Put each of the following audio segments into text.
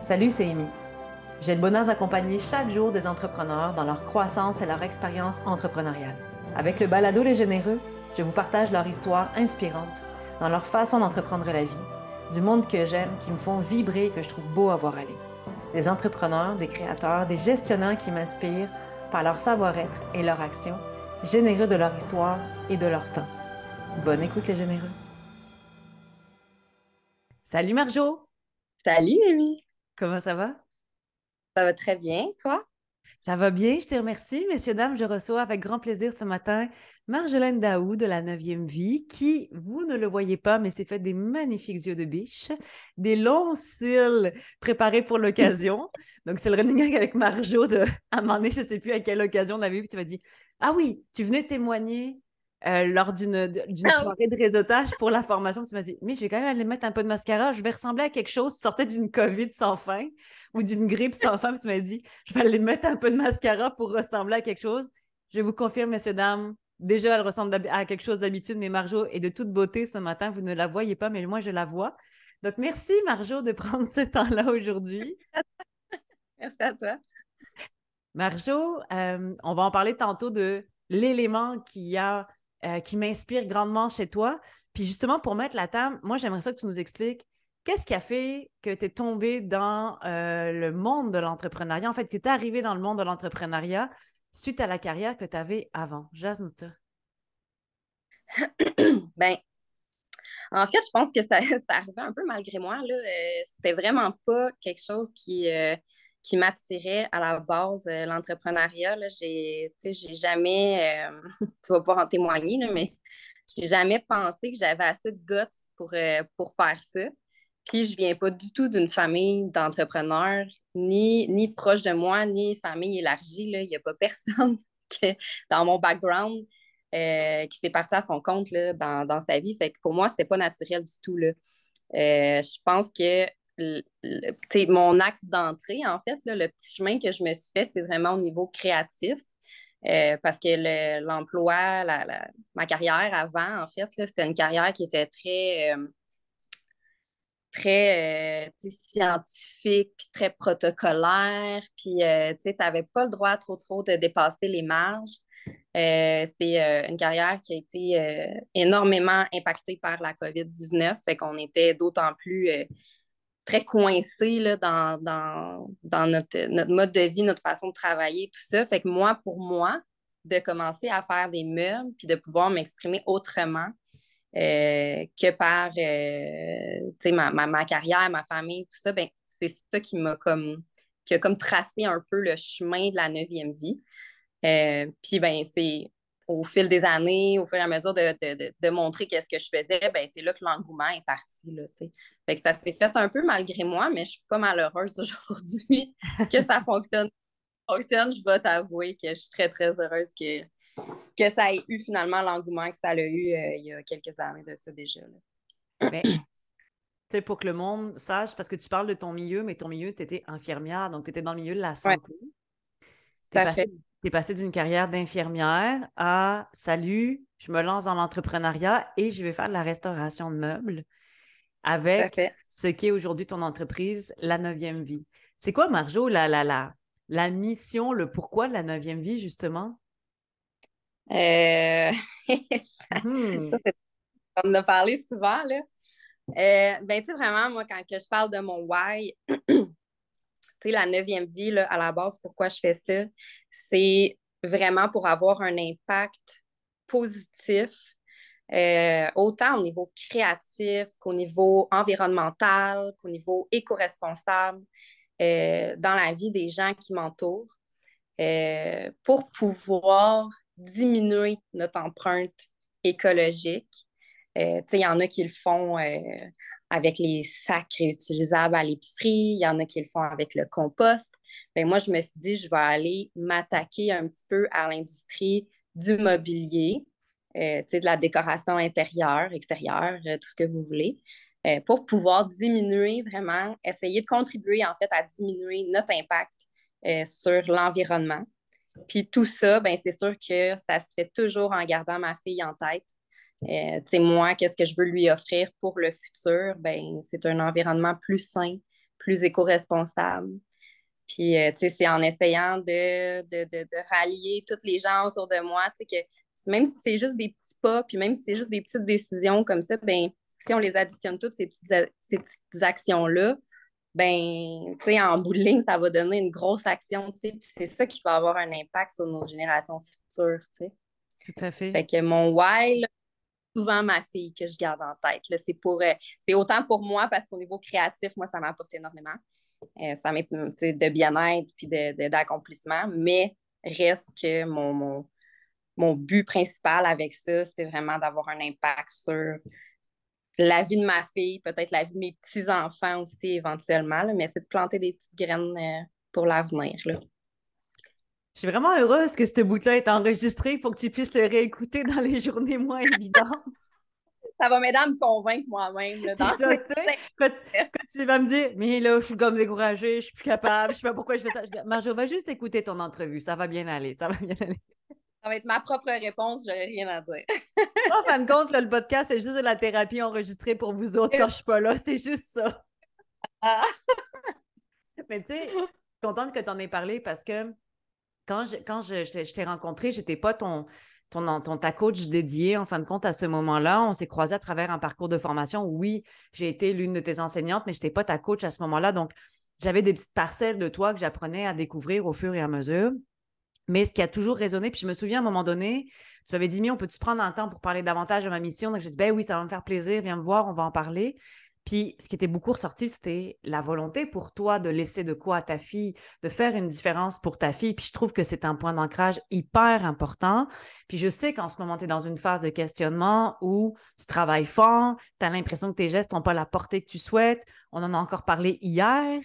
Salut, c'est Amy. J'ai le bonheur d'accompagner chaque jour des entrepreneurs dans leur croissance et leur expérience entrepreneuriale. Avec le balado Les Généreux, je vous partage leur histoire inspirante dans leur façon d'entreprendre la vie, du monde que j'aime, qui me font vibrer et que je trouve beau à voir aller. Des entrepreneurs, des créateurs, des gestionnaires qui m'inspirent par leur savoir-être et leur action, généreux de leur histoire et de leur temps. Bonne écoute les généreux. Salut Marjo! Salut Amy! Comment ça va? Ça va très bien, toi? Ça va bien, je te remercie. Messieurs, dames, je reçois avec grand plaisir ce matin Marjolaine Daou de la 9e vie, qui, vous ne le voyez pas, mais s'est fait des magnifiques yeux de biche, des longs cils préparés pour l'occasion. Donc, c'est le running avec Marjo de, à un moment donné, je ne sais plus à quelle occasion on avait vu, puis tu m'as dit Ah oui, tu venais témoigner euh, lors d'une ah soirée de réseautage pour la formation. Tu m'as dit, mais je vais quand même aller mettre un peu de mascara. Je vais ressembler à quelque chose qui sortait d'une COVID sans fin ou d'une grippe sans fin. tu m'as dit, je vais aller mettre un peu de mascara pour ressembler à quelque chose. Je vous confirme, messieurs, dames, déjà, elle ressemble à quelque chose d'habitude, mais Marjo est de toute beauté ce matin. Vous ne la voyez pas, mais moi, je la vois. Donc, merci, Marjo, de prendre ce temps-là aujourd'hui. merci à toi. Marjo, euh, on va en parler tantôt de l'élément qui a euh, qui m'inspire grandement chez toi. Puis justement, pour mettre la table, moi, j'aimerais ça que tu nous expliques qu'est-ce qui a fait que tu es tombé dans euh, le monde de l'entrepreneuriat? En fait, tu es arrivé dans le monde de l'entrepreneuriat suite à la carrière que tu avais avant. Jazz-nous ben, en fait, je pense que ça, ça arrivait un peu malgré moi. Euh, c'était vraiment pas quelque chose qui, qui m'attirait à la base, euh, l'entrepreneuriat. J'ai, jamais, euh, tu vas pas en témoigner, là, mais j'ai jamais pensé que j'avais assez de guts pour, euh, pour faire ça. Puis je viens pas du tout d'une famille d'entrepreneurs, ni, ni proche de moi, ni famille élargie. Il n'y a pas personne dans mon background qui s'est parti à son compte là, dans, dans, sa vie. Fait que pour moi, c'était pas naturel du tout. Là. je pense que mon axe d'entrée, en fait, le petit chemin que je me suis fait, c'est vraiment au niveau créatif. Euh, parce que l'emploi, ma carrière avant, en fait, c'était une carrière qui était très, euh, très euh, scientifique, très protocolaire, puis tu n'avais pas le droit trop, trop de dépasser les marges. c'était une carrière qui a été énormément impactée par la COVID-19, fait qu'on était d'autant plus très coincé là, dans, notre, mode de vie, notre façon de travailler, tout ça. Fait que moi, pour moi, de commencer à faire des meubles puis de pouvoir m'exprimer autrement euh, que par euh, ma, carrière, ma famille, tout ça, ben, c'est ça qui m'a comme, qui a comme tracé un peu le chemin de la neuvième vie. Euh, puis ben, c'est au fil des années, au fur et à mesure de, montrer qu'est-ce que je faisais, ben, c'est là que l'engouement est parti. Là, fait que ça s'est fait un peu malgré moi, mais je suis pas malheureuse aujourd'hui que ça fonctionne. fonctionne. Je vais t'avouer que je suis très, très heureuse que, que ça ait eu finalement l'engouement que ça a eu euh, il y a quelques années de ça déjà. Ben, pour que le monde sache, parce que tu parles de ton milieu, mais ton milieu, tu étais infirmière, donc tu étais dans le milieu de la santé. Ouais, tu es passé d'une carrière d'infirmière à salut, je me lance dans l'entrepreneuriat et je vais faire de la restauration de meubles avec ce qui est aujourd'hui ton entreprise, la neuvième vie. C'est quoi, Marjo, la, la, la, la mission, le pourquoi de la neuvième vie, justement? Euh... ça, hmm. on en a parlé souvent, là. Euh, ben, tu sais, vraiment, moi, quand que je parle de mon why, la neuvième vie, à la base, pourquoi je fais ça, c'est vraiment pour avoir un impact positif, euh, autant au niveau créatif qu'au niveau environnemental, qu'au niveau éco-responsable, euh, dans la vie des gens qui m'entourent, euh, pour pouvoir diminuer notre empreinte écologique. il y en a qui le font avec les sacs réutilisables à l'épicerie, il y en a qui le font avec le compost. Ben, moi, je me suis dit, je vais aller m'attaquer un petit peu à l'industrie du mobilier, euh, de la décoration intérieure, extérieure, euh, tout ce que vous voulez, euh, pour pouvoir diminuer vraiment, essayer de contribuer en fait à diminuer notre impact sur l'environnement. Puis tout ça, ben, c'est sûr que ça se fait toujours en gardant ma fille en tête. Euh, moi, qu'est-ce que je veux lui offrir pour le futur? Ben, c'est un environnement plus sain, plus éco-responsable. Puis, tu sais, c'est en essayant de, de, rallier toutes les gens autour de moi, tu sais, que même si c'est juste des petits pas, puis même si c'est juste des petites décisions comme ça, ben si on les additionne toutes, ces petites, ces petites actions-là, ben, tu sais, en bout de ligne, ça va donner une grosse action, tu sais, puis c'est ça qui va avoir un impact sur nos générations futures, tu sais. Tout à fait. Fait que mon why, souvent ma fille que je garde en tête. C'est pour, euh, c'est autant pour moi parce qu'au niveau créatif, moi, ça m'apporte énormément. Euh, ça m'est de bien-être puis d'accomplissement, mais reste que mon, mon, mon but principal avec ça, c'est vraiment d'avoir un impact sur la vie de ma fille, peut-être la vie de mes petits-enfants aussi éventuellement, mais c'est de planter des petites graines euh, pour l'avenir. Je suis vraiment heureuse que ce bout-là est enregistré pour que tu puisses le réécouter dans les journées moins évidentes. ça va m'aider à me convaincre moi-même. Dans quand, tu vas me dire, mais là, je suis comme découragée, je suis plus capable, je sais pas pourquoi je fais ça. Je dis, Marjo, va juste écouter ton entrevue, ça va bien aller, ça va bien aller. Ça va être ma propre réponse, j'aurais rien à dire. en fin de compte, le podcast, c'est juste de la thérapie enregistrée pour vous autres quand je suis pas là. C'est juste ça. Ah. Mais tu sais, je suis contente que tu en aies parlé parce que quand je, quand je, t'ai rencontré, j'étais pas ton, ta coach dédiée, en fin de compte, à ce moment-là. On s'est croisés à travers un parcours de formation. Oui, j'ai été l'une de tes enseignantes, mais je n'étais pas ta coach à ce moment-là. Donc, j'avais des petites parcelles de toi que j'apprenais à découvrir au fur et à mesure. Mais ce qui a toujours résonné, puis je me souviens à un moment donné, tu m'avais dit, mais on peut-tu prendre un temps pour parler davantage de ma mission? Donc j'ai dit, ben oui, ça va me faire plaisir, viens me voir, on va en parler. Puis ce qui était beaucoup ressorti, c'était la volonté pour toi de laisser de quoi à ta fille, de faire une différence pour ta fille. Puis je trouve que c'est un point d'ancrage hyper important. Puis je sais qu'en ce moment, tu es dans une phase de questionnement où tu travailles fort, tu as l'impression que tes gestes n'ont pas la portée que tu souhaites. On en a encore parlé hier,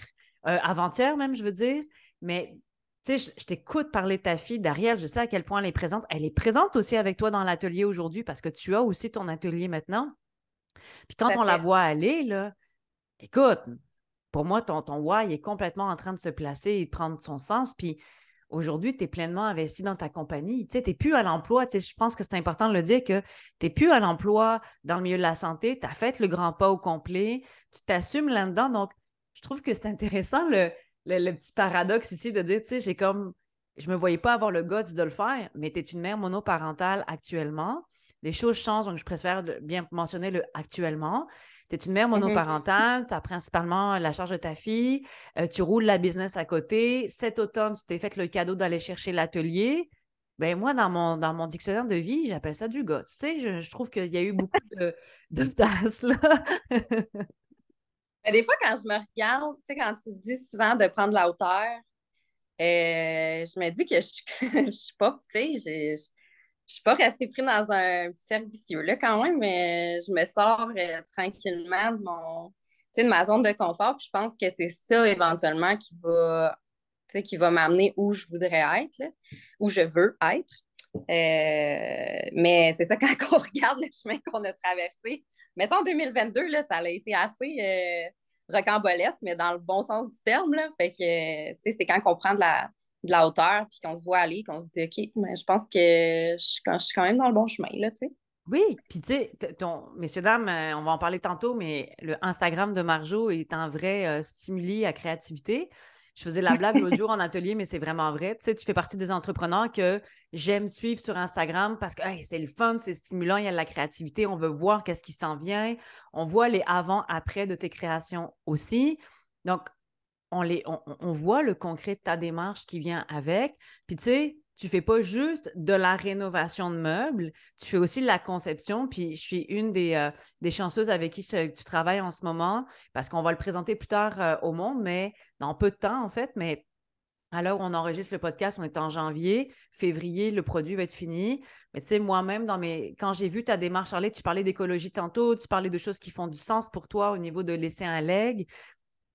euh, avant-hier même, je veux dire. Mais tu sais, je, t'écoute parler de ta fille, Dariel, je sais à quel point elle est présente. Elle est présente aussi avec toi dans l'atelier aujourd'hui parce que tu as aussi ton atelier maintenant. Puis quand on la voit aller, là, écoute, pour moi, ton, ton why est complètement en train de se placer et de prendre son sens. Puis aujourd'hui, tu es pleinement investi dans ta compagnie. Tu sais, n'es plus à l'emploi. Je pense que c'est important de le dire que tu n'es plus à l'emploi dans le milieu de la santé. Tu as fait le grand pas au complet. Tu t'assumes là-dedans. Donc, je trouve que c'est intéressant le, le, petit paradoxe ici de dire, tu sais, j'ai comme, je me voyais pas avoir le goût de le faire, mais tu es une mère monoparentale actuellement. Les choses changent, donc je préfère bien mentionner le actuellement. Tu es une mère mm-hmm. monoparentale, tu as principalement la charge de ta fille, euh, tu roules la business à côté. Cet automne, tu t'es fait le cadeau d'aller chercher l'atelier. Ben moi, dans mon, dans mon dictionnaire de vie, j'appelle ça du gars. Tu sais, je, trouve qu'il y a eu beaucoup de, de là. des fois, quand je me regarde, tu sais, quand tu dis souvent de prendre la hauteur, euh, je me dis que je ne suis pas, tu sais, je suis pas restée prise dans un petit servicieux. Là, quand même, mais je me sors euh, tranquillement de mon de ma zone de confort. Je pense que c'est ça éventuellement qui va, qui va m'amener où je voudrais être, où je veux être. Euh, mais c'est ça, quand on regarde le chemin qu'on a traversé, mettons 2022, là, ça a été assez euh, rocambolesque, mais dans le bon sens du terme. Là. Fait que, c'est quand on prend de la, de la hauteur puis qu'on se voit aller, qu'on se dit, OK, mais je pense que je, suis quand même dans le bon chemin, là, tu sais. Oui, puis tu sais, ton, messieurs, dames, euh, on va en parler tantôt, mais le Instagram de Marjo est un vrai euh, stimuli à créativité. Je faisais la blague l'autre jour en atelier, mais c'est vraiment vrai. Tu sais, tu fais partie des entrepreneurs que j'aime suivre sur Instagram parce que c'est le fun, c'est stimulant, il y a de la créativité, on veut voir qu'est-ce qui s'en vient. On voit les avant-après de tes créations aussi. Donc, on, voit le concret de ta démarche qui vient avec. Puis, tu sais, tu fais pas juste de la rénovation de meubles, tu fais aussi de la conception. Puis je suis une des, euh, chanceuses avec qui tu travailles en ce moment parce qu'on va le présenter plus tard euh, au monde, mais dans peu de temps en fait. Mais où on enregistre le podcast, on est en janvier, février, le produit va être fini. Mais tu sais, moi-même, dans mes... quand j'ai vu ta démarche, Charlotte, tu parlais d'écologie tantôt, tu parlais de choses qui font du sens pour toi au niveau de laisser un leg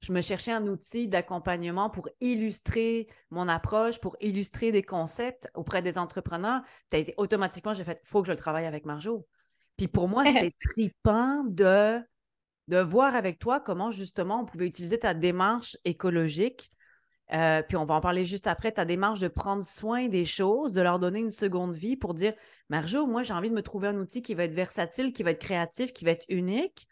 je me cherchais un outil d'accompagnement pour illustrer mon approche, pour illustrer des concepts auprès des entrepreneurs. Été, automatiquement, j'ai fait, il faut que je le travaille avec Marjo. Puis pour moi, c'était tripant de, de voir avec toi comment justement on pouvait utiliser ta démarche écologique. Euh, puis on va en parler juste après, ta démarche de prendre soin des choses, de leur donner une seconde vie pour dire, Marjo, moi j'ai envie de me trouver un outil qui va être versatile, qui va être créatif, qui va être unique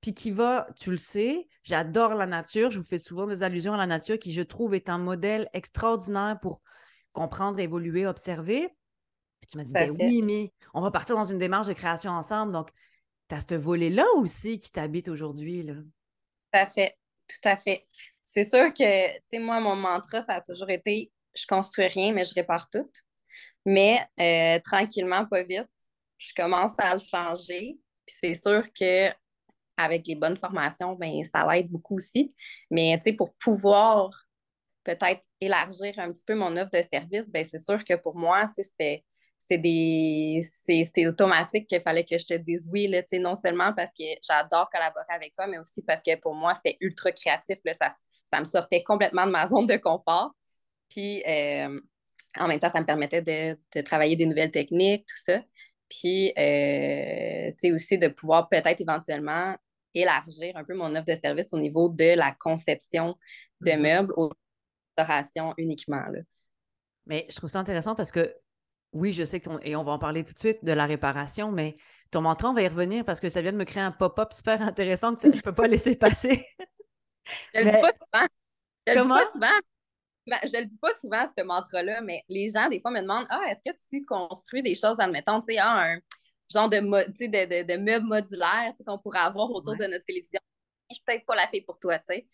puis qui va, tu le sais, j'adore la nature, je vous fais souvent des allusions à la nature qui, je trouve, est un modèle extraordinaire pour comprendre, évoluer, observer. Puis tu m'as dit, ben oui, mais on va partir dans une démarche de création ensemble. Donc, tu as ce volet-là aussi qui t'habite aujourd'hui. Tout à fait, tout à fait. C'est sûr que, tu sais, moi, mon mantra, ça a toujours été je construis rien, mais je répare tout. Mais euh, tranquillement, pas vite, je commence à le changer. Puis c'est sûr que avec les bonnes formations, ben, ça l'aide beaucoup aussi. Mais pour pouvoir peut-être élargir un petit peu mon offre de service, ben, c'est sûr que pour moi, c'était c'est des c'est automatique qu'il fallait que je te dise oui là, non seulement parce que j'adore collaborer avec toi mais aussi parce que pour moi c'était ultra créatif là, ça, ça me sortait complètement de ma zone de confort puis euh, en même temps ça me permettait de, travailler des nouvelles techniques tout ça puis euh, aussi de pouvoir peut-être éventuellement élargir un peu mon offre de service au niveau de la conception de mm-hmm. meubles aux restaurations uniquement là. Mais je trouve ça intéressant parce que oui, je sais que et on va en parler tout de suite de la réparation, mais ton mantra, on va y revenir parce que ça vient de me créer un pop-up super intéressant que je ne peux pas laisser passer. je ne le dis pas souvent. Je le dis pas souvent. Ben, je le dis pas souvent, ce mantra-là, mais les gens, des fois, me demandent Ah, est-ce que tu construis des choses, admettons, tu sais, ah, un genre de, de, de, meubles modulaires qu'on pourrait avoir autour de notre télévision? Je peut-être pas la fille pour toi, tu sais.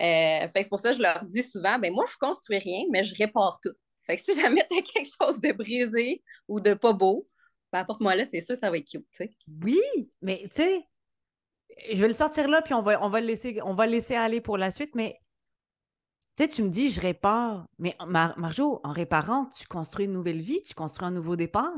Euh, c'est pour ça que je leur dis souvent ben moi, je construis rien, mais je répare tout. Fait que si jamais tu as quelque chose de brisé ou de pas beau, ben apporte-moi là, c'est sûr, ça va être cute, tu sais. Oui, mais tu sais, je vais le sortir là, puis on va, on va, le laisser, on va laisser aller pour la suite, mais tu sais, tu me dis, je répare. Mais Marjo, en réparant, tu construis une nouvelle vie, tu construis un nouveau départ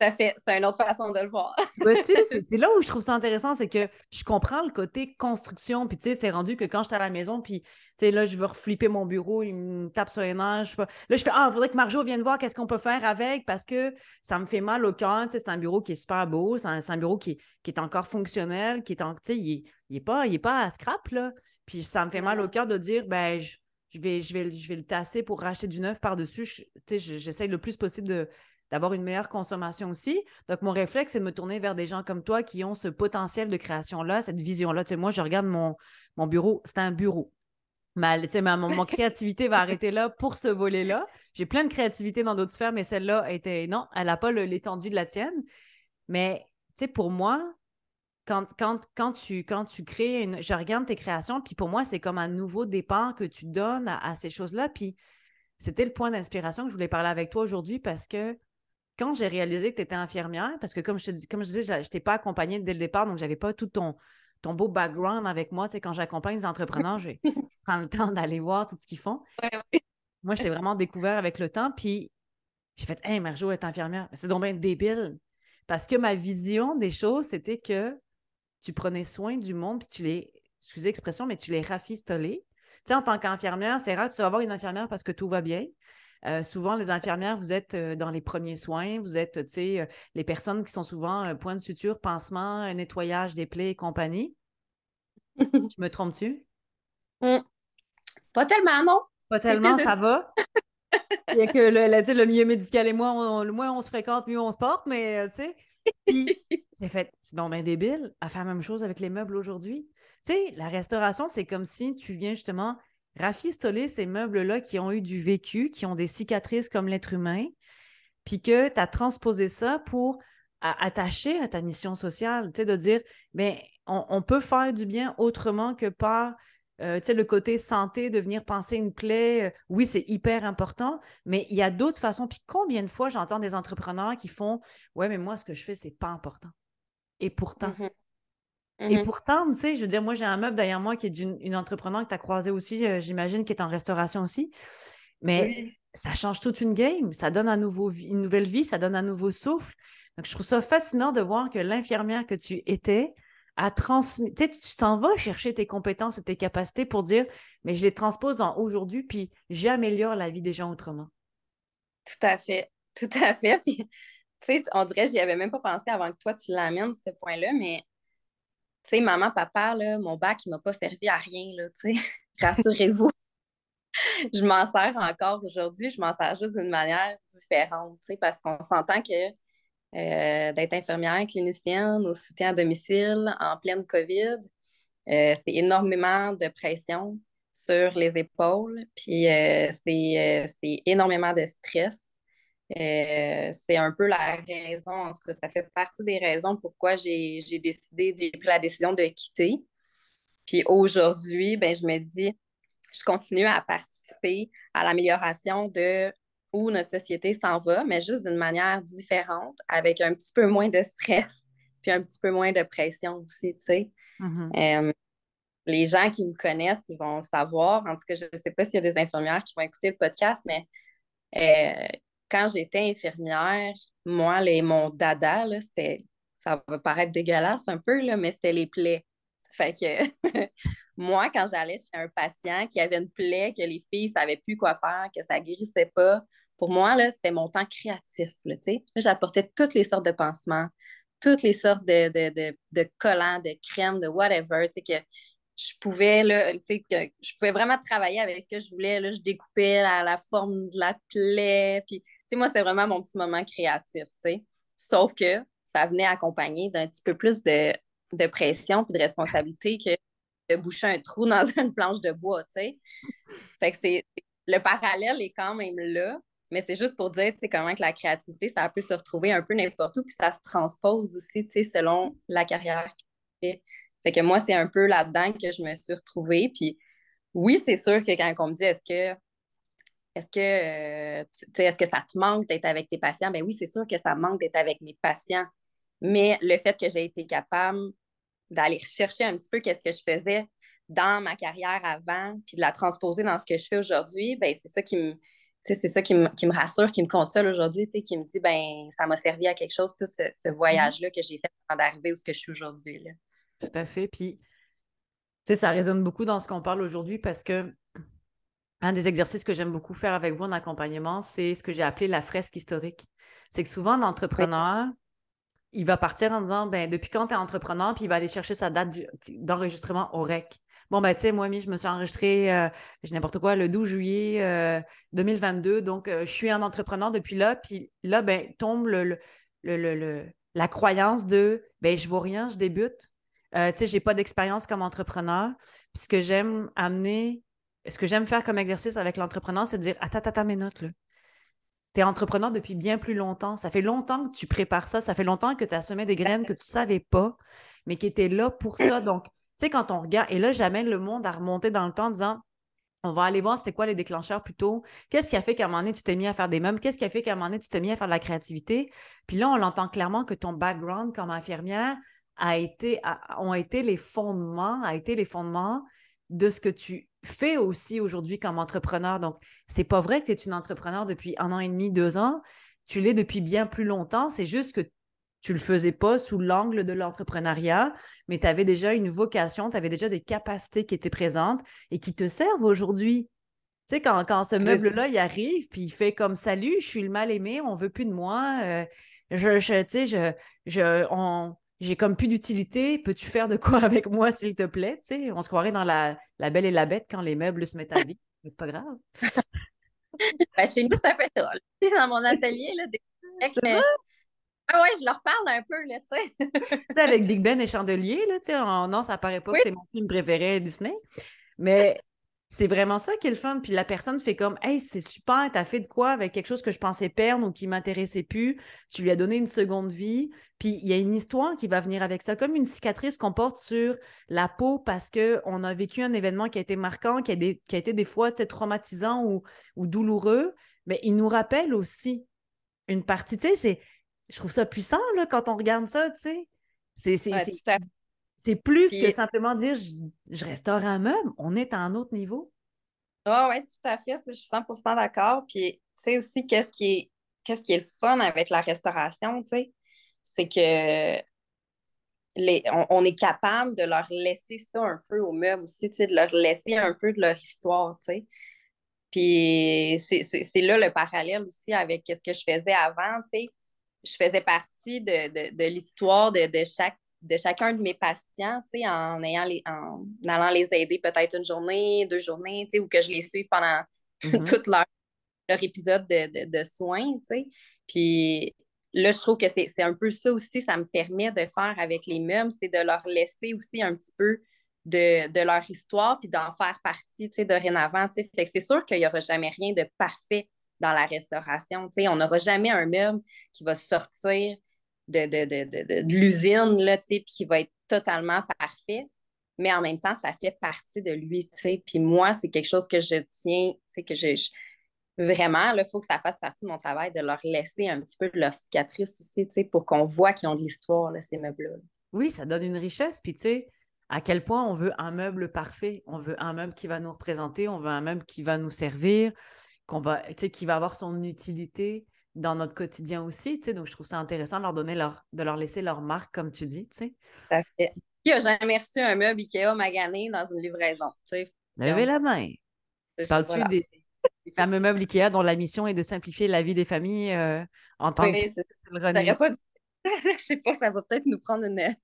fait. C'est une autre façon de le voir. c'est là où je trouve ça intéressant, c'est que je comprends le côté construction. Puis, tu sais, c'est rendu que quand j'étais à la maison, puis, tu sais, là, je veux reflipper mon bureau, il me tape sur les mains. Là, je fais, ah, il faudrait que Marjo vienne voir qu'est-ce qu'on peut faire avec parce que ça me fait mal au cœur. Tu sais, c'est un bureau qui est super beau, c'est un, bureau qui, est encore fonctionnel, qui est en, tu sais, il, n'est pas, il est pas à scrap, là. Puis, ça me fait mal au cœur de dire, ben, je, vais, je, vais, je vais le tasser pour racheter du neuf par-dessus. Tu sais, j'essaye le plus possible de d'avoir une meilleure consommation aussi. Donc, mon réflexe, c'est de me tourner vers des gens comme toi qui ont ce potentiel de création-là, cette vision-là. Tu sais, moi, je regarde mon, bureau, c'est un bureau. Ma, ma, mon, créativité va arrêter là pour ce volet-là. J'ai plein de créativité dans d'autres sphères, mais celle-là était, non, elle n'a pas l'étendue de la tienne. Mais, tu sais, pour moi, quand tu crées une. Je regarde tes créations, puis pour moi, c'est comme un nouveau départ que tu donnes à, à ces choses-là. Puis c'était le point d'inspiration que je voulais parler avec toi aujourd'hui parce que quand j'ai réalisé que tu étais infirmière, parce que comme je, te dis, comme je disais, je ne t'ai pas accompagnée dès le départ, donc je n'avais pas tout ton, ton beau background avec moi. Tu sais, quand j'accompagne les entrepreneurs, je, prends le temps d'aller voir tout ce qu'ils font. Moi, je t'ai vraiment découvert avec le temps, puis j'ai fait Hey, Marjo est infirmière. C'est donc bien débile. Parce que ma vision des choses, c'était que tu prenais soin du monde, puis tu les, excusez l'expression, mais tu les rafistolais. Tu sais, en tant qu'infirmière, c'est rare que tu vas avoir une infirmière parce que tout va bien. Euh, souvent, les infirmières, vous êtes euh, dans les premiers soins, vous êtes, tu sais, euh, les personnes qui sont souvent point de suture, pansement, nettoyage des plaies et compagnie. tu me trompes-tu? Hmm. Pas tellement, non. Pas tellement, ça va. Il y a que le, le, milieu médical et moi, on, le moins on se fréquente, mieux on se porte, mais tu sais. j'ai fait, c'est donc bien débile à faire la même chose avec les meubles aujourd'hui. Tu sais, la restauration, c'est comme si tu viens justement rafistoler ces meubles-là qui ont eu du vécu, qui ont des cicatrices comme l'être humain, puis que tu as transposé ça pour attacher à ta mission sociale, tu sais, de dire, bien, on, peut faire du bien autrement que par, euh, tu sais, le côté santé, de venir penser une plaie. Euh, oui, c'est hyper important, mais il y a d'autres façons. Puis combien de fois j'entends des entrepreneurs qui font, ouais, mais moi, ce que je fais, c'est pas important. Et pourtant, et mmh pourtant, tu sais, je veux dire, moi, j'ai un meuble derrière moi qui est d'une entrepreneur que tu as croisé aussi, euh, j'imagine, qui est en restauration aussi. Mais ça change toute une game. Ça donne un nouveau, une nouvelle vie, ça donne un nouveau souffle. Donc, je trouve ça fascinant de voir que l'infirmière que tu étais a transmis. Tu sais, tu t'en vas chercher tes compétences et tes capacités pour dire, mais je les transpose dans aujourd'hui, puis j'améliore la vie des gens autrement. Tout à fait. Tout à fait. Puis, tu sais, on dirait, j'y avais même pas pensé avant que toi, tu l'amènes, ce point-là, mais tu sais, maman, papa, là, mon bac, il m'a pas servi à rien, là, tu sais. Rassurez-vous. je m'en sers encore aujourd'hui, je m'en sers juste d'une manière différente, tu sais, parce qu'on s'entend que d'être infirmière clinicienne au soutien à domicile en pleine COVID. c'est énormément de pression sur les épaules, puis c'est énormément de stress. C'est un peu la raison, en tout cas, ça fait partie des raisons pourquoi j'ai décidé, j'ai pris la décision de quitter. Puis aujourd'hui, ben, je me dis, je continue à participer à l'amélioration de où notre société s'en va, mais juste d'une manière différente, avec un petit peu moins de stress, puis un petit peu moins de pression aussi, tu sais. Mm-hmm. Euh, les gens qui me connaissent, ils vont savoir. En tout cas, je ne sais pas s'il y a des infirmières qui vont écouter le podcast, mais euh, quand j'étais infirmière, moi, les, mon dada, c'était, ça va paraître dégueulasse un peu, là, mais c'était les plaies. Fait que moi, quand j'allais chez un patient qui avait une plaie, que les filles ne savaient plus quoi faire, que ça guérissait pas, pour moi, là, c'était mon temps créatif. Là, j'apportais toutes les sortes de pansements, toutes les sortes de, de, de, collants, de crèmes, de whatever, que je pouvais, là, que je pouvais vraiment travailler avec ce que je voulais. Là, je découpais la, la forme de la plaie. Puis, moi, c'était vraiment mon petit moment créatif. Sauf que ça venait accompagné d'un petit peu plus de, de pression et de responsabilité que de boucher un trou dans une planche de bois, tu sais. Fait que c'est... Le parallèle est quand même là, mais c'est juste pour dire, tu sais, comment que la créativité, ça peut se retrouver un peu n'importe où, puis ça se transpose aussi, tu sais, selon la carrière fait. Fait que moi, c'est un peu là-dedans que je me suis retrouvée, puis oui, c'est sûr que quand on me dit, est-ce que est-ce que, euh, est-ce que ça te manque d'être avec tes patients? Ben oui, c'est sûr que ça manque d'être avec mes patients. Mais le fait que j'ai été capable d'aller chercher un petit peu qu'est-ce que je faisais dans ma carrière avant, puis de la transposer dans ce que je fais aujourd'hui, ben c'est ça qui me c'est ça qui me, rassure, qui me console aujourd'hui, qui me dit ben ça m'a servi à quelque chose, tout ce, mm-hmm. voyage-là que j'ai fait avant d'arriver où ce que je suis aujourd'hui. Tout à fait. Puis, ça résonne beaucoup dans ce qu'on parle aujourd'hui parce que un des exercices que j'aime beaucoup faire avec vous en accompagnement, c'est ce que j'ai appelé la fresque historique. C'est que souvent, l'entrepreneur, il va partir en disant ben, depuis quand tu es entrepreneur, puis il va aller chercher sa date d'enregistrement au REC. Bon, ben, tu sais, moi, je me suis enregistrée, euh, n'importe quoi, le 12 juillet 2022. Euh, donc, euh, je suis un entrepreneur depuis là. Puis là, ben, tombe la croyance de ben, je ne vaux rien, je débute. tu sais, je n'ai pas d'expérience comme entrepreneur. Puis ce que j'aime amener, ce que j'aime faire comme exercice avec l'entrepreneur, c'est de dire attends, attends, mes notes, là tu es entrepreneur depuis bien plus longtemps. Ça fait longtemps que tu prépares ça. Ça fait longtemps que tu as semé des graines que tu ne savais pas, mais qui étaient là pour ça. Donc, tu sais, quand on regarde, et là, j'amène le monde à remonter dans le temps en disant on va aller voir c'était quoi les déclencheurs plutôt. Qu'est-ce qui a fait qu'à un moment donné, tu t'es mis à faire des meubles? Qu'est-ce qui a fait qu'à un moment donné, tu t'es mis à faire de la créativité? Puis là, on entend clairement que ton background comme infirmière a été, ont été les fondements, a été les fondements de ce que tu fais aussi aujourd'hui comme entrepreneur. Donc, c'est pas vrai que tu es une entrepreneur depuis un an et demi, deux ans. Tu l'es depuis bien plus longtemps. C'est juste que tu le faisais pas sous l'angle de l'entrepreneuriat, mais tu avais déjà une vocation, tu avais déjà des capacités qui étaient présentes et qui te servent aujourd'hui. Tu sais, quand, quand ce meuble-là, il arrive, puis il fait comme Salut, je suis le mal aimé, on veut plus de moi. Euh, je, je, tu sais, je, je, on, j'ai comme plus d'utilité, peux-tu faire de quoi avec moi, s'il te plaît? on se croirait dans la, Belle et la Bête quand les meubles se mettent à vie, mais c'est pas grave. Ben, chez nous, c'est un peu ça. Dans mon atelier, là, des Ah ouais, je leur parle un peu, là, tu sais. avec Big Ben et Chandelier, là, tu sais, non, ça paraît pas que c'est mon film préféré Disney. Mais c'est vraiment ça qui est le fun. Puis la personne fait comme Hey, c'est super, t'as fait de quoi avec quelque chose que je pensais perdre ou qui m'intéressait plus. Tu lui as donné une seconde vie. Puis il y a une histoire qui va venir avec ça, comme une cicatrice qu'on porte sur la peau parce qu'on a vécu un événement qui a été marquant, qui a, qui a été des fois traumatisant ou, ou douloureux. Mais il nous rappelle aussi une partie. Tu sais, je trouve ça puissant là, quand on regarde ça, tu sais. C'est, c'est plus que simplement dire je, restaure un meuble. On est à un autre niveau. Ah oui, tout à fait. Je suis 100% d'accord. Puis, c'est aussi, qu'est-ce qui est qu'est-ce qui est le fun avec la restauration, tu sais, c'est que les, on, est capable de leur laisser ça un peu au meuble aussi, tu sais, de leur laisser un peu de leur histoire, tu sais? Puis c'est là le parallèle aussi avec ce que je faisais avant, tu sais? Je faisais partie de, l'histoire de, de, chaque de chacun de mes patients, tu sais, en, ayant les, en allant les aider peut-être une journée, deux journées, tu sais, ou que je les suive pendant mm-hmm. tout leur, épisode de, de, soins, tu sais. Puis là, je trouve que c'est un peu ça aussi, ça me permet de faire avec les meubles, c'est de leur laisser aussi un petit peu de, leur histoire, puis d'en faire partie, tu sais, dorénavant, tu sais. Fait que c'est sûr qu'il n'y aura jamais rien de parfait dans la restauration, tu sais. On n'aura jamais un meuble qui va sortir de, l'usine, là, tu qui va être totalement parfait. Mais en même temps, ça fait partie de lui, tu sais. Puis moi, c'est quelque chose que je tiens, tu que je, vraiment, il faut que ça fasse partie de mon travail de leur laisser un petit peu de leur cicatrice aussi, pour qu'on voit qu'ils ont de l'histoire, ces meubles-là. Oui, ça donne une richesse. Puis, tu sais, à quel point on veut un meuble parfait, on veut un meuble qui va nous représenter, on veut un meuble qui va nous servir, qu'on va, qui va avoir son utilité dans notre quotidien aussi. Donc, je trouve ça intéressant de leur donner leur, de leur laisser leur marque, comme tu dis. Tout à fait. Qui n'a jamais reçu un meuble Ikea magané dans une livraison? Levez la main. Tu parles-tu des, fameux meubles Ikea dont la mission est de simplifier la vie des familles euh, en tant oui, que. Ça pas Je sais pas, ça va peut-être nous prendre une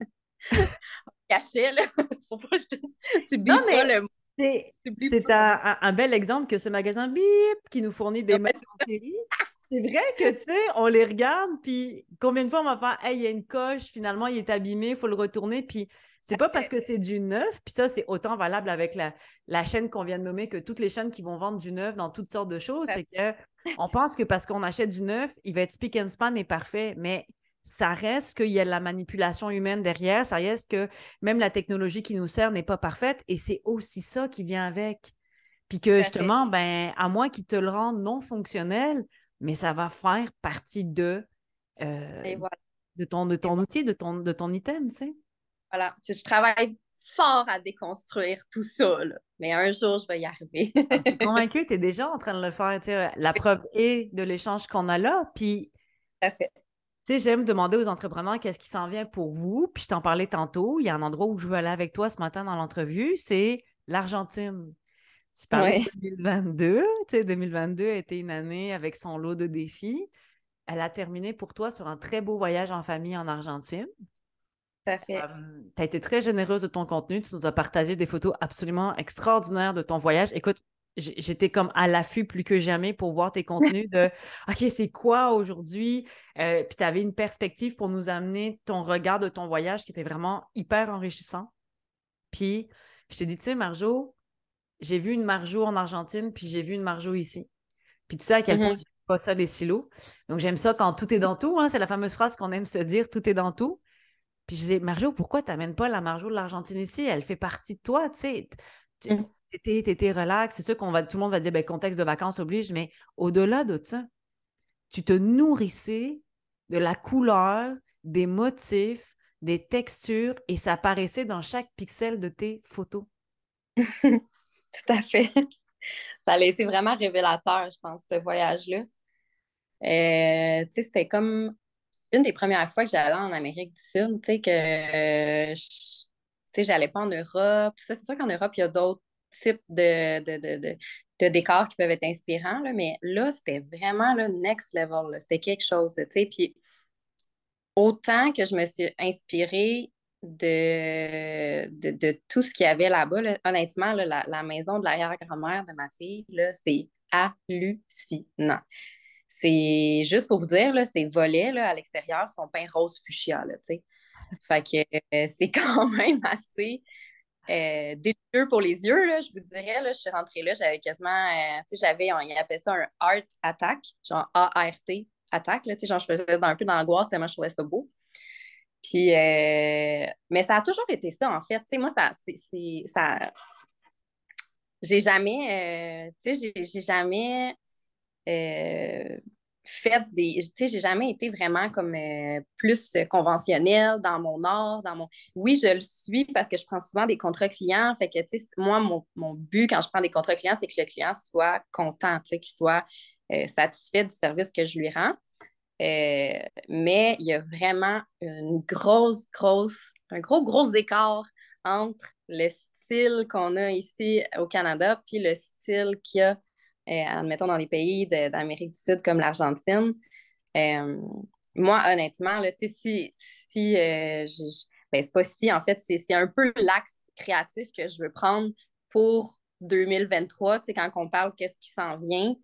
cachet, là. Faut pas... Tu bip pas le mot. C'est un, bel exemple que ce magasin Bip qui nous fournit des meubles en série. C'est vrai que, tu sais, on les regarde, puis combien de fois on va faire, hey, il y a une coche, finalement, il est abîmé, il faut le retourner, puis c'est pas parce que c'est du neuf, puis ça, c'est autant valable avec la, la chaîne qu'on vient de nommer que toutes les chaînes qui vont vendre du neuf dans toutes sortes de choses. C'est que on pense que parce qu'on achète du neuf, il va être speak and span et parfait, mais ça reste qu'il y a la manipulation humaine derrière, ça reste que même la technologie qui nous sert n'est pas parfaite et c'est aussi ça qui vient avec. Puis que justement, ben, à moins qu'ils te le rendent non fonctionnel, mais ça va faire partie de, euh, de ton, de ton outil, de ton, de ton item, tu sais. Voilà. Je travaille fort à déconstruire tout ça, mais un jour, je vais y arriver. je suis convaincue, tu es déjà en train de le faire. La preuve est de l'échange qu'on a là. Puis, fait. Tu sais, j'aime demander aux entrepreneurs qu'est-ce qui s'en vient pour vous. Puis je t'en parlais tantôt. Il y a un endroit où je veux aller avec toi ce matin dans l'entrevue, c'est l'Argentine. Tu parlais de 2022. Tu sais, 2022 a été une année avec son lot de défis. Elle a terminé pour toi sur un très beau voyage en famille en Argentine. Tout à fait. tu as été très généreuse de ton contenu. Tu nous as partagé des photos absolument extraordinaires de ton voyage. Écoute, j'étais comme à l'affût plus que jamais pour voir tes contenus de OK, c'est quoi aujourd'hui? Euh, puis tu avais une perspective pour nous amener ton regard de ton voyage qui était vraiment hyper enrichissant. Puis je t'ai dit, tu sais, Marjo, j'ai vu une Marjo en Argentine, puis j'ai vu une Marjo ici. Puis tu sais à quel point mm-hmm. j'aime pas ça, les silos. Donc j'aime ça quand tout est dans tout. Hein, c'est la fameuse phrase qu'on aime se dire, tout est dans tout. Puis je disais, Marjo, pourquoi tu n'amènes pas la Marjo de l'Argentine ici? Elle fait partie de toi, tu sais. Mm t'étais, relax. C'est sûr qu'on va, tout le monde va dire, ben, contexte de vacances oblige, mais au-delà de ça, tu te nourrissais de la couleur, des motifs, des textures, et ça apparaissait dans chaque pixel de tes photos. Tout à fait. Ça a été vraiment révélateur, je pense, ce voyage-là. Euh, tu sais, c'était comme une des premières fois que j'allais en Amérique du Sud, tu sais, que euh, je, tu sais, pas en Europe. C'est sûr qu'en Europe, il y a d'autres types de, de, décors qui peuvent être inspirants, là, mais là, c'était vraiment le next level. C'était quelque chose, tu sais. Puis autant que je me suis inspirée de, de, tout ce qu'il y avait là-bas, honnêtement, la, maison de l'arrière-grand-mère de ma fille, c'est hallucinant. C'est juste pour vous dire, là, ces volets là, à l'extérieur sont peints rose fuchsia. Là, fait que euh, c'est quand même assez euh, délicieux pour les yeux, là, je vous dirais. Là, je suis rentrée là, j'avais quasiment, euh, j'avais, on appelait ça un art attack, genre A-R-T attack, là, genre je faisais un peu d'angoisse tellement je trouvais ça beau. Euh, mais ça a toujours été ça, en fait. Moi, ça, c'est, ça, j'ai jamais, tu sais, j'ai jamais fait des. Tu sais, j'ai jamais été vraiment comme euh, plus conventionnelle dans mon art, dans mon. Oui, je le suis parce que je prends souvent des contrats clients. Fait que, tu sais, moi, mon, but quand je prends des contrats clients, c'est que le client soit content, tu sais, qu'il soit euh, satisfait du service que je lui rends. Euh, mais il y a vraiment une grosse, grosse, un gros, gros écart entre le style qu'on a ici au Canada puis le style qu'il y a euh, admettons dans des pays d'Amérique du Sud comme l'Argentine. Euh, moi, honnêtement, là, si, si euh, ben, c'est pas si, en fait, c'est un peu l'axe créatif que je veux prendre pour 2023, quand on parle qu'est-ce qui s'en vient.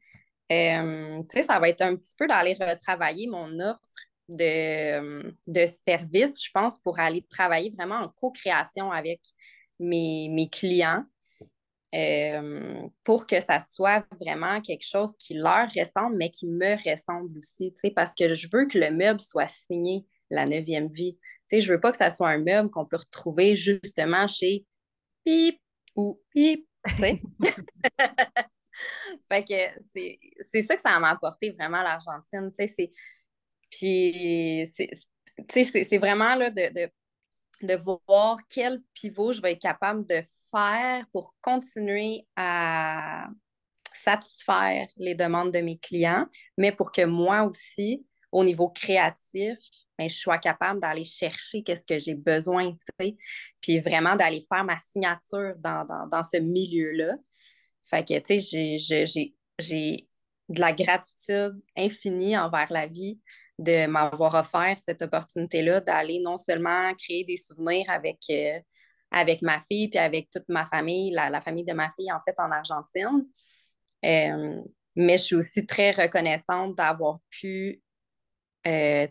Ça va être un petit peu d'aller retravailler mon offre de, de services, je pense, pour aller travailler vraiment en co-création avec mes, mes clients. Euh, pour que ça soit vraiment quelque chose qui leur ressemble, mais qui me ressemble aussi, parce que je veux que le meuble soit signé la neuvième vie. Je je veux pas que ça soit un meuble qu'on peut retrouver justement chez Pip ou Pip. fait que c'est ça que ça m'a apporté vraiment l'Argentine. Puis c'est vraiment là, de, de voir quel pivot je vais être capable de faire pour continuer à satisfaire les demandes de mes clients, mais pour que moi aussi, au niveau créatif, ben, je sois capable d'aller chercher qu'est-ce que j'ai besoin, puis vraiment d'aller faire ma signature dans, dans, ce milieu-là. Fait que, tu sais, j'ai de la gratitude infinie envers la vie de m'avoir offert cette opportunité-là d'aller non seulement créer des souvenirs avec, euh, avec ma fille puis avec toute ma famille, la, famille de ma fille, en fait, en Argentine. Euh, mais je suis aussi très reconnaissante d'avoir pu, euh,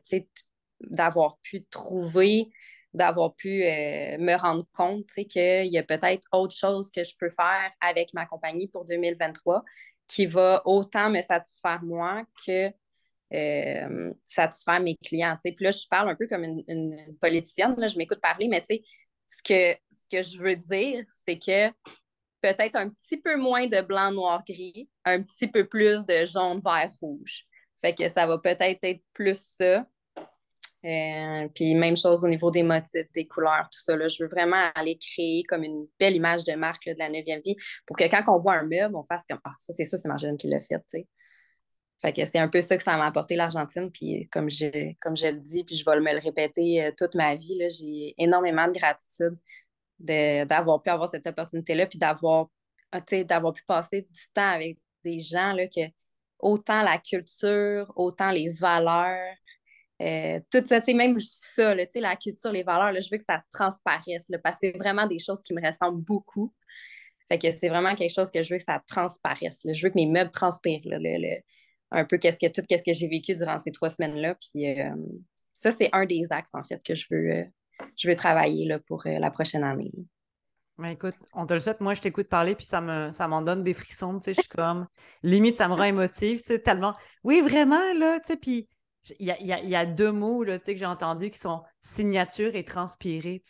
d'avoir pu trouver, d'avoir pu me rendre compte qu'il y a peut-être autre chose que je peux faire avec ma compagnie pour 2023 qui va autant me satisfaire moi que euh, satisfaire mes clients. Puis là, je parle un peu comme une, politicienne, là, je m'écoute parler, mais ce que, ce que je veux dire, c'est que peut-être un petit peu moins de blanc, noir, gris, un petit peu plus de jaune, vert, rouge. Fait que ça va peut-être être plus ça. Euh, puis même chose au niveau des motifs, des couleurs, tout ça. Là, je veux vraiment aller créer comme une belle image de marque de la neuvième vie pour que quand on voit un meuble, on fasse comme Ah, ça, c'est ça, c'est Marjolaine qui l'a fait. Fait que c'est un peu ça que ça m'a apporté l'Argentine. Puis comme je, comme je le dis, puis je vais me le répéter euh, toute ma vie, j'ai énormément de gratitude d'avoir pu avoir cette opportunité-là, puis d'avoir ah, d'avoir pu passer du temps avec des gens là, que autant la culture, autant les valeurs, euh, tout ça, même ça, là, la culture, les valeurs, là, je veux que ça transparaisse, là, parce que c'est vraiment des choses qui me ressemblent beaucoup. Fait que c'est vraiment quelque chose que je veux que ça transparaisse. Je veux que mes meubles transpirent. le, un peu qu'est-ce que tout ce que j'ai vécu durant ces trois semaines-là. Puis euh, ça, c'est un des axes, en fait, que je veux, euh, je veux travailler là, pour la prochaine année. Écoute, on te le souhaite. Moi, je t'écoute parler, puis ça me ça m'en donne des frissons. Tu sais, je suis comme limite, ça me rend émotive. C'est tellement. Oui, vraiment, là, tu sais, puis. Il y a, y a, deux mots là, que j'ai entendus qui sont signature et transpirer.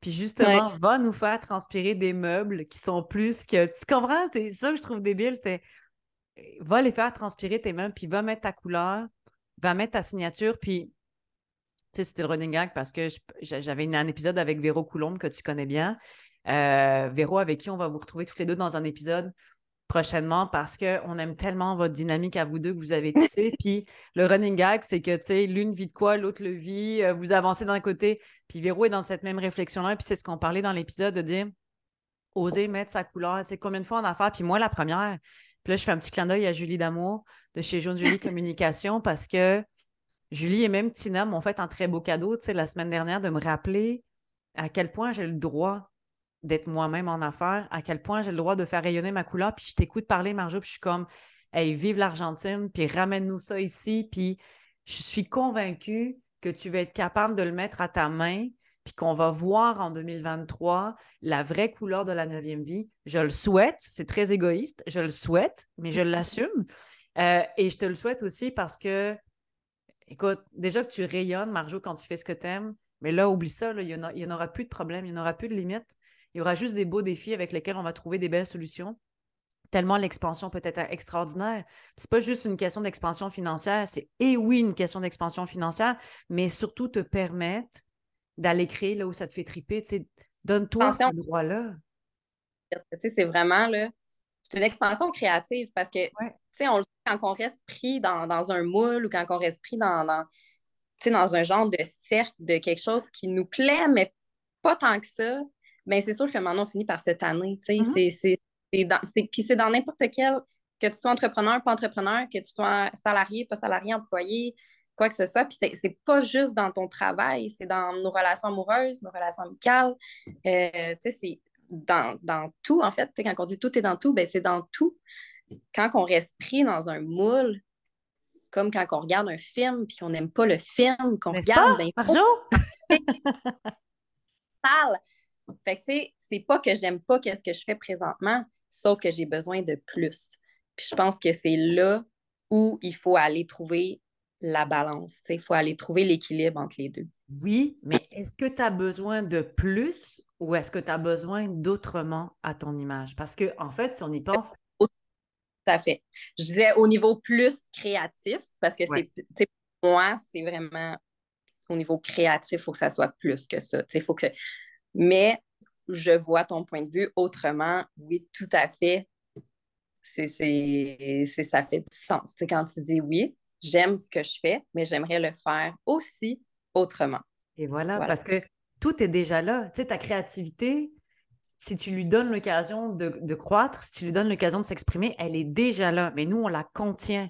Puis justement, va nous faire transpirer des meubles qui sont plus que. Tu comprends? C'est ça que je trouve débile. C'est va les faire transpirer tes mains, puis va mettre ta couleur, va mettre ta signature, puis tu sais, c'était le running gag parce que j'avais un épisode avec Véro Coulombe que tu connais bien. Euh, Véro, avec qui on va vous retrouver toutes les deux dans un épisode prochainement parce qu'on aime tellement votre dynamique à vous deux que vous avez tissé. puis le running gag, c'est que, tu sais, l'une vit de quoi, l'autre le vit, euh, vous avancez d'un côté. Puis Véro est dans cette même réflexion-là. Puis c'est ce qu'on parlait dans l'épisode de dire oser mettre sa couleur. Tu sais, combien de fois en affaires? Puis moi, la première, là, je fais un petit clin d'œil à Julie Damour de chez Jaune Julie Communication parce que Julie et même Tina m'ont fait un très beau cadeau, tu sais, la semaine dernière, de me rappeler à quel point j'ai le droit d'être moi-même en affaires, à quel point j'ai le droit de faire rayonner ma couleur. Puis je t'écoute parler, Marjo, puis je suis comme, hey, vive l'Argentine, puis ramène-nous ça ici. Puis je suis convaincue que tu vas être capable de le mettre à ta main, puis qu'on va voir en 2023 la vraie couleur de la neuvième vie. Je le souhaite, c'est très égoïste, je le souhaite, mais je l'assume. Euh, et je te le souhaite aussi parce que, écoute, déjà que tu rayonnes, Marjo, quand tu fais ce que tu aimes, mais là, oublie ça, il n'y en, aura plus de problème, il n'y en aura plus de limites. Il y aura juste des beaux défis avec lesquels on va trouver des belles solutions tellement l'expansion peut être extraordinaire. C'est pas juste une question d'expansion financière, c'est et oui une question d'expansion financière, mais surtout te permettre d'aller créer là où ça te fait triper. Donne-toi ce droit-là. C'est vraiment là, c'est une expansion créative parce que on le quand on reste pris dans, un moule ou quand on reste pris dans, dans, dans un genre de cercle de quelque chose qui nous plaît, mais pas tant que ça, mais ben, c'est sûr que maintenant on finit par se tanner. Mm-hmm. Puis c'est dans n'importe quel, que tu sois entrepreneur, pas entrepreneur, que tu sois salarié, pas salarié, employé, quoi que ce soit. Puis c'est pas juste dans ton travail, c'est dans nos relations amoureuses, nos relations amicales. Euh, tu sais, c'est dans, tout, en fait. quand on dit tout est dans tout, ben c'est dans tout. Quand on reste pris dans un moule, comme quand on regarde un film puis qu'on n'aime pas le film qu'on regarde. Pas, ben, parle. Fait que, tu sais, c'est pas que j'aime pas qu'est-ce que je fais présentement, sauf que j'ai besoin de plus. Puis je pense que c'est là où il faut aller trouver la balance. Il faut aller trouver l'équilibre entre les deux. Oui, mais est-ce que tu as besoin de plus ou est-ce que tu as besoin d'autrement à ton image? Parce que, en fait, si on y pense. Tout à fait. Je disais au niveau plus créatif, parce que c'est, moi, c'est vraiment au niveau créatif, il faut que ça soit plus que ça. Faut que... Mais je vois ton point de vue autrement. Oui, tout à fait. C'est, ça fait du sens. quand tu dis oui, j'aime ce que je fais, mais j'aimerais le faire aussi autrement. Et voilà, parce que tout est déjà là. Tu sais, ta créativité, si tu lui donnes l'occasion de, croître, si tu lui donnes l'occasion de s'exprimer, elle est déjà là. Mais nous, on la contient.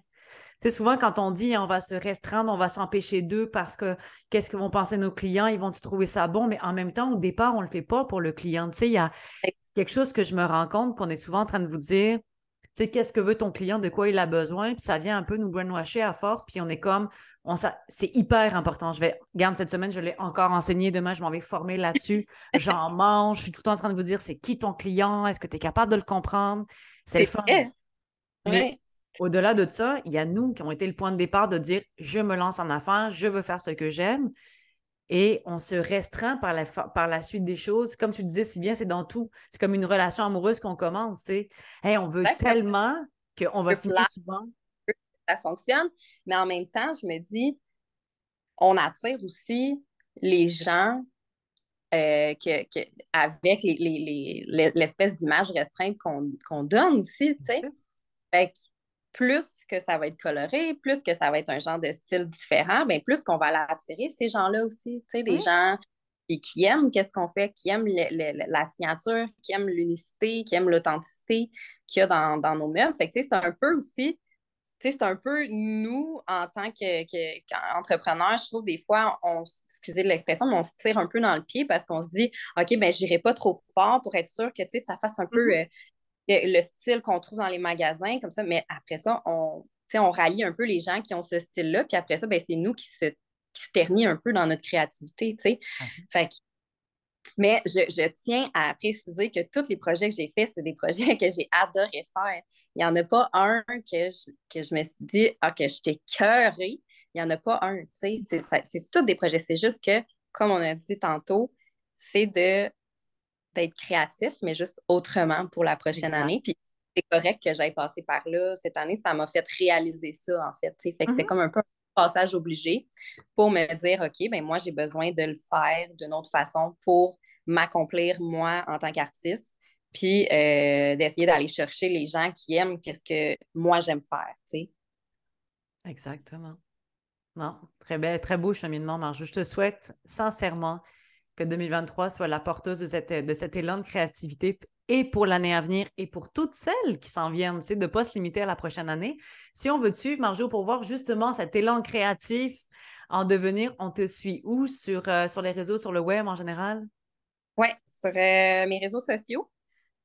Tu sais, souvent, quand on dit on va se restreindre, on va s'empêcher d'eux parce que qu'est-ce que vont penser nos clients, ils vont-tu trouver ça bon? Mais en même temps, au départ, on ne le fait pas pour le client. Tu sais, il y a quelque chose que je me rends compte qu'on est souvent en train de vous dire sais, qu'est-ce que veut ton client, de quoi il a besoin, puis ça vient un peu nous brainwasher à force, puis on est comme, on, c'est hyper important. Je vais, garde cette semaine, je l'ai encore enseigné, demain, je m'en vais former là-dessus. J'en mange, je suis tout le temps en train de vous dire, c'est qui ton client, est-ce que tu es capable de le comprendre? C'est le fun. Mais au-delà de ça, il y a nous qui ont été le point de départ de dire, je me lance en affaires, je veux faire ce que j'aime et on se restreint par la, par la suite des choses. Comme tu disais si bien, c'est dans tout. C'est comme une relation amoureuse qu'on commence. Hey, on veut tellement qu'on va finir souvent. Ça fonctionne, mais en même temps, je me dis, on attire aussi les gens euh, que, avec l'espèce d'image restreinte qu'on donne aussi. Fait plus que ça va être coloré, plus que ça va être un genre de style différent, bien, plus qu'on va l'attirer, ces gens-là aussi. Tu sais, des gens qui, aiment qu'est-ce qu'on fait, qui aiment la signature, qui aiment l'unicité, qui aiment l'authenticité qu'il y a dans, nos meubles. Fait que, c'est un peu aussi, c'est un peu nous, en tant qu'entrepreneurs, je trouve des fois, on, excusez l'expression, mais on se tire un peu dans le pied parce qu'on se dit, OK, ben j'irai pas trop fort pour être sûr que, ça fasse un peu mm-hmm. euh, le style qu'on trouve dans les magasins, comme ça. Mais après ça, on, on rallie un peu les gens qui ont ce style-là. Puis après ça, ben, c'est nous qui se, qui ternit un peu dans notre créativité. Fait mais je, tiens à préciser que tous les projets que j'ai faits, c'est des projets que j'ai adoré faire. Il n'y en a pas un que je, que je me suis dit, ah, que j'étais cœurée. Il n'y en a pas un. C'est tous des projets. C'est juste que, comme on a dit tantôt, c'est de d'être créatif, mais juste autrement pour la prochaine année. Puis c'est correct que j'aille passer par là. Cette année, ça m'a fait réaliser ça, en fait. Fait que c'était mm-hmm. comme un peu un passage obligé pour me dire, OK, ben moi, j'ai besoin de le faire d'une autre façon pour m'accomplir, moi, en tant qu'artiste, puis euh, d'essayer d'aller chercher les gens qui aiment qu'est-ce que moi, j'aime faire, tu sais. Exactement. Non, très, belle, très beau cheminement, Marjo. Je te souhaite sincèrement que 2023 soit la porteuse de, cet élan de créativité et pour l'année à venir et pour toutes celles qui s'en viennent, de ne pas se limiter à la prochaine année. Si on veut te suivre, Marjo, pour voir justement cet élan créatif en devenir, on te suit où? Sur, euh, les réseaux, sur le web en général? Oui, sur euh, mes réseaux sociaux.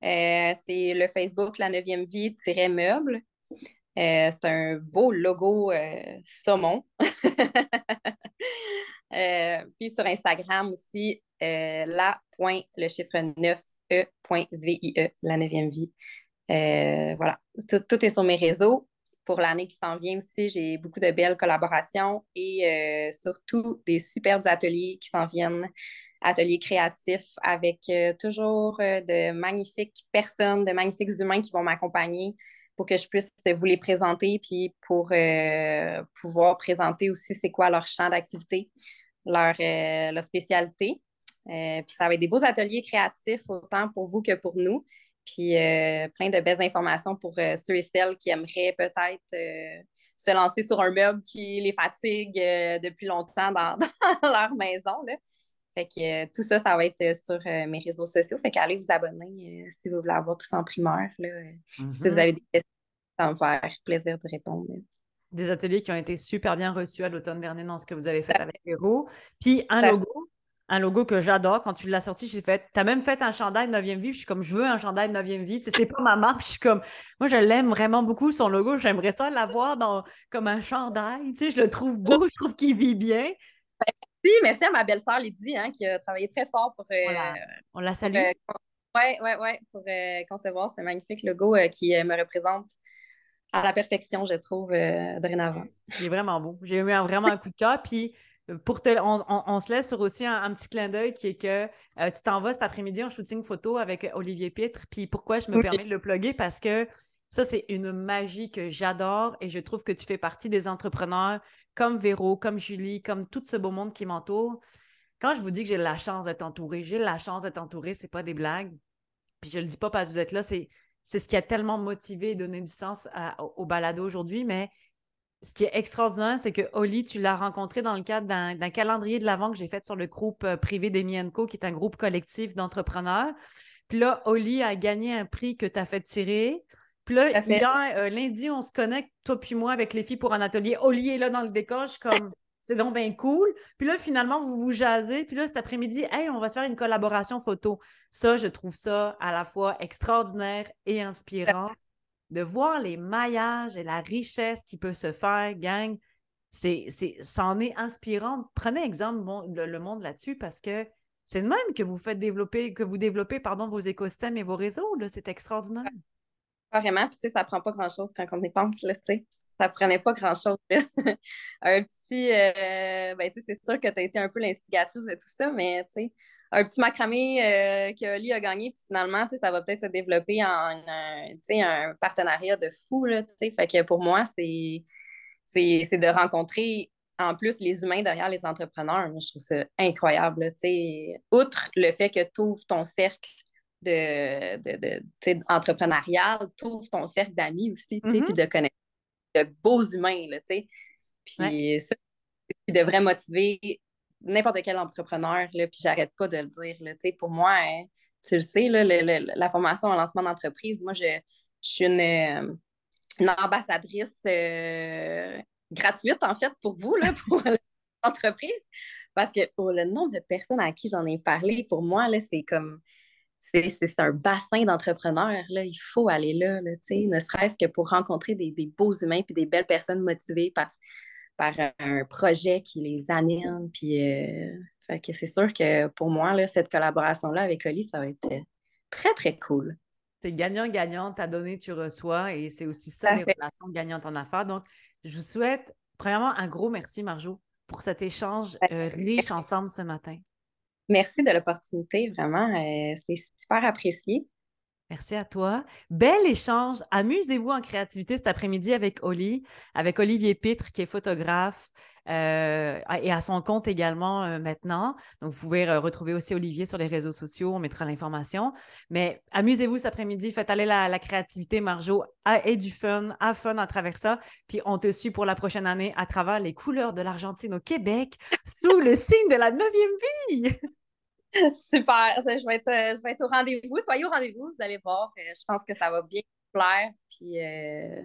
Euh, c'est le Facebook La 9e vie-meuble. c'est un beau logo saumon. Euh, puis sur Instagram aussi, euh, la le chiffre 9e.vie, e, la 9e vie. Euh, voilà, tout, est sur mes réseaux. Pour l'année qui s'en vient aussi, j'ai beaucoup de belles collaborations et surtout des superbes ateliers qui s'en viennent, ateliers créatifs avec toujours de magnifiques personnes, de magnifiques humains qui vont m'accompagner pour que je puisse vous les présenter, puis pour pouvoir présenter aussi c'est quoi leur champ d'activité leur, euh, leur spécialité. Euh, puis ça va être des beaux ateliers créatifs autant pour vous que pour nous. Puis euh, plein de belles informations pour ceux et celles qui aimeraient peut-être se lancer sur un meuble qui les fatigue depuis longtemps dans, leur maison. Là. Fait que tout ça, ça va être sur mes réseaux sociaux. Fait qu'allez vous abonner si vous voulez avoir tout ça en primeur. Là. Si vous mm-hmm. avez des questions, ça va me faire plaisir de répondre des ateliers qui ont été super bien reçus à l'automne dernier dans ce que vous avez fait avec Héros. Puis un logo, un logo que j'adore. Quand tu l'as sorti, j'ai fait, t'as même fait un chandail de 9e vie. Je suis comme, je veux un chandail de 9e vie. C'est pas ma marque. Je suis comme, moi, je l'aime vraiment beaucoup, son logo. J'aimerais ça l'avoir dans, comme un chandail. Tu sais, je le trouve beau. je trouve qu'il vit bien. Merci, merci à ma belle-sœur Lydie, hein, qui a travaillé très fort pour. Euh, On la salue. oui, oui, oui, pour euh, concevoir ce magnifique logo euh, qui me représente à la perfection, je trouve, dorénavant. Il est vraiment beau. J'ai eu vraiment un coup de cœur. Puis pour te, on, se laisse sur aussi un, petit clin d'œil qui est que euh, tu t'en vas cet après-midi en shooting photo avec Olivier Pitre. Puis pourquoi je me permets de le plugger? Parce que ça, c'est une magie que j'adore et je trouve que tu fais partie des entrepreneurs comme Véro, comme Julie, comme tout ce beau monde qui m'entoure. Quand je vous dis que j'ai la chance d'être entourée, j'ai la chance d'être entourée, c'est pas des blagues. Puis je le dis pas parce que vous êtes là, c'est, c'est ce qui a tellement motivé et donné du sens au balado aujourd'hui, mais ce qui est extraordinaire, c'est que Oli, tu l'as rencontré dans le cadre d'un calendrier de l'avant que j'ai fait sur le groupe euh, privé des Co, qui est un groupe collectif d'entrepreneurs. Puis là, Oli a gagné un prix que tu as fait tirer. Puis là, euh, lundi, on se connecte, toi puis moi, avec les filles pour un atelier. Oli est là dans le décor. Je suis comme, c'est donc bien cool. Puis là, finalement, vous vous jasez. Puis là, cet après-midi, hey, on va se faire une collaboration photo. Ça, je trouve ça à la fois extraordinaire et inspirant de voir les maillages et la richesse qui peut se faire, gang, c'est, c'est, c'en est inspirant. Prenez exemple le, monde là-dessus parce que c'est le même que vous faites développer, que vous développez pardon, vos écosystèmes et vos réseaux. Là, c'est extraordinaire. Carrément, puis tu sais, ça prend pas grand-chose quand on y pense, là, tu sais. Ça prenait pas grand-chose, un petit... Euh, ben, tu sais, c'est sûr que tu as été un peu l'instigatrice de tout ça, mais, tu sais, un petit macramé euh, que Oli a gagné, puis finalement, ça va peut-être se développer en un, un partenariat de fou. Là, fait que pour moi, c'est, c'est, de rencontrer en plus les humains derrière les entrepreneurs. je trouve ça incroyable. outre le fait que tu ouvres ton cercle de, de, de entrepreneurial, tu ouvres ton cercle d'amis aussi, mm-hmm. puis de connaître de beaux humains. Là, puis ça, qui devrait motiver n'importe quel entrepreneur, là, puis j'arrête pas de le dire. Là, pour moi, hein, tu le sais, là, la formation en lancement d'entreprise, moi, je, suis une, une ambassadrice euh, gratuite, en fait, pour vous, là, pour l'entreprise. Parce que pour le nombre de personnes à qui j'en ai parlé, pour moi, là, c'est comme c'est un bassin d'entrepreneurs. Il faut aller là, là ne serait-ce que pour rencontrer des, des beaux humains et des belles personnes motivées par, par un projet qui les anime. Puis, euh, que c'est sûr que pour moi, là, cette collaboration-là avec Oli, ça va être euh, très, très cool. C'est gagnant-gagnant, as donné, tu reçois, et c'est aussi ça, les relations gagnantes en affaires. Donc, je vous souhaite, premièrement, un gros merci, Marjo, pour cet échange euh, riche ensemble ce matin. Merci de l'opportunité, vraiment. c'est super apprécié. Merci à toi. Bel échange. Amusez-vous en créativité cet après-midi avec Oli, avec Olivier Pitre, qui est photographe euh, et à son compte également euh, maintenant. Donc, vous pouvez euh, retrouver aussi Olivier sur les réseaux sociaux. On mettra l'information. Mais amusez-vous cet après-midi. Faites aller la, créativité, Marjo, et du fun, à fun à travers ça. Puis, on te suit pour la prochaine année à travers les couleurs de l'Argentine au Québec sous le signe de la neuvième vie. Super. Je vais, être, euh, je vais être au rendez-vous. Soyez au rendez-vous, vous allez voir. Euh, je pense que ça va bien plaire. Puis euh,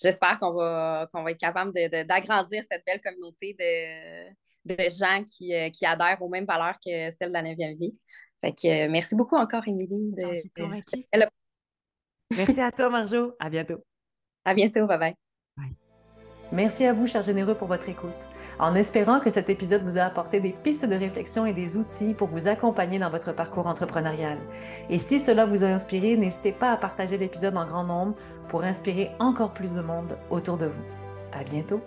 j'espère qu'on va, qu'on va être capable d'agrandir cette belle communauté de, de gens qui, qui, adhèrent aux mêmes valeurs que celle de la 9e vie. Fait que merci beaucoup encore, Émilie. De, Merci à toi, Marjo. À bientôt. À bientôt. Bye bye. Merci à vous, chers généreux, pour votre écoute. En espérant que cet épisode vous a apporté des pistes de réflexion et des outils pour vous accompagner dans votre parcours entrepreneurial. Et si cela vous a inspiré, n'hésitez pas à partager l'épisode en grand nombre pour inspirer encore plus de monde autour de vous. À bientôt!